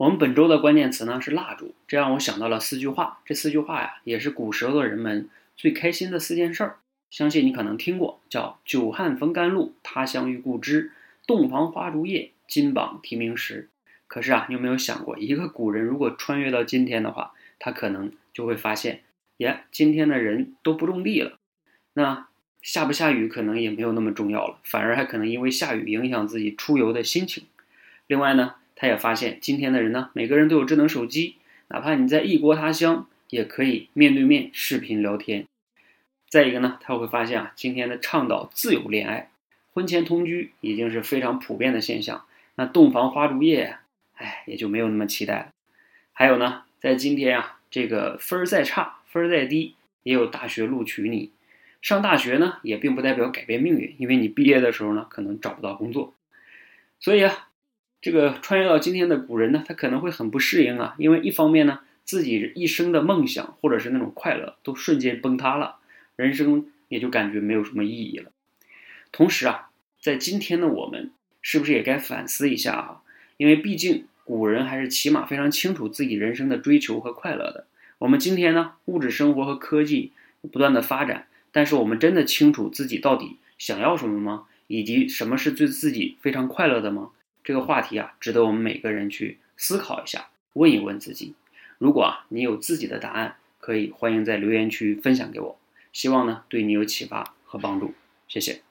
我们本周的关键词呢是蜡烛，这让我想到了四句话。这四句话呀，也是古时候的人们最开心的四件事儿。相信你可能听过，叫“久旱逢甘露，他乡遇故知，洞房花烛夜，金榜题名时”。可是啊，你有没有想过，一个古人如果穿越到今天的话，他可能就会发现，耶，今天的人都不种地了，那下不下雨可能也没有那么重要了，反而还可能因为下雨影响自己出游的心情。另外呢？他也发现，今天的人呢，每个人都有智能手机，哪怕你在异国他乡，也可以面对面视频聊天。再一个呢，他会发现啊，今天的倡导自由恋爱，婚前同居已经是非常普遍的现象。那洞房花烛夜，哎，也就没有那么期待了。还有呢，在今天啊，这个分儿再差，分儿再低，也有大学录取你。上大学呢，也并不代表改变命运，因为你毕业的时候呢，可能找不到工作。所以啊。这个穿越到今天的古人呢，他可能会很不适应啊，因为一方面呢，自己一生的梦想或者是那种快乐都瞬间崩塌了，人生也就感觉没有什么意义了。同时啊，在今天的我们是不是也该反思一下啊？因为毕竟古人还是起码非常清楚自己人生的追求和快乐的。我们今天呢，物质生活和科技不断的发展，但是我们真的清楚自己到底想要什么吗？以及什么是对自己非常快乐的吗？这个话题啊，值得我们每个人去思考一下，问一问自己。如果啊，你有自己的答案，可以欢迎在留言区分享给我。希望呢，对你有启发和帮助。谢谢。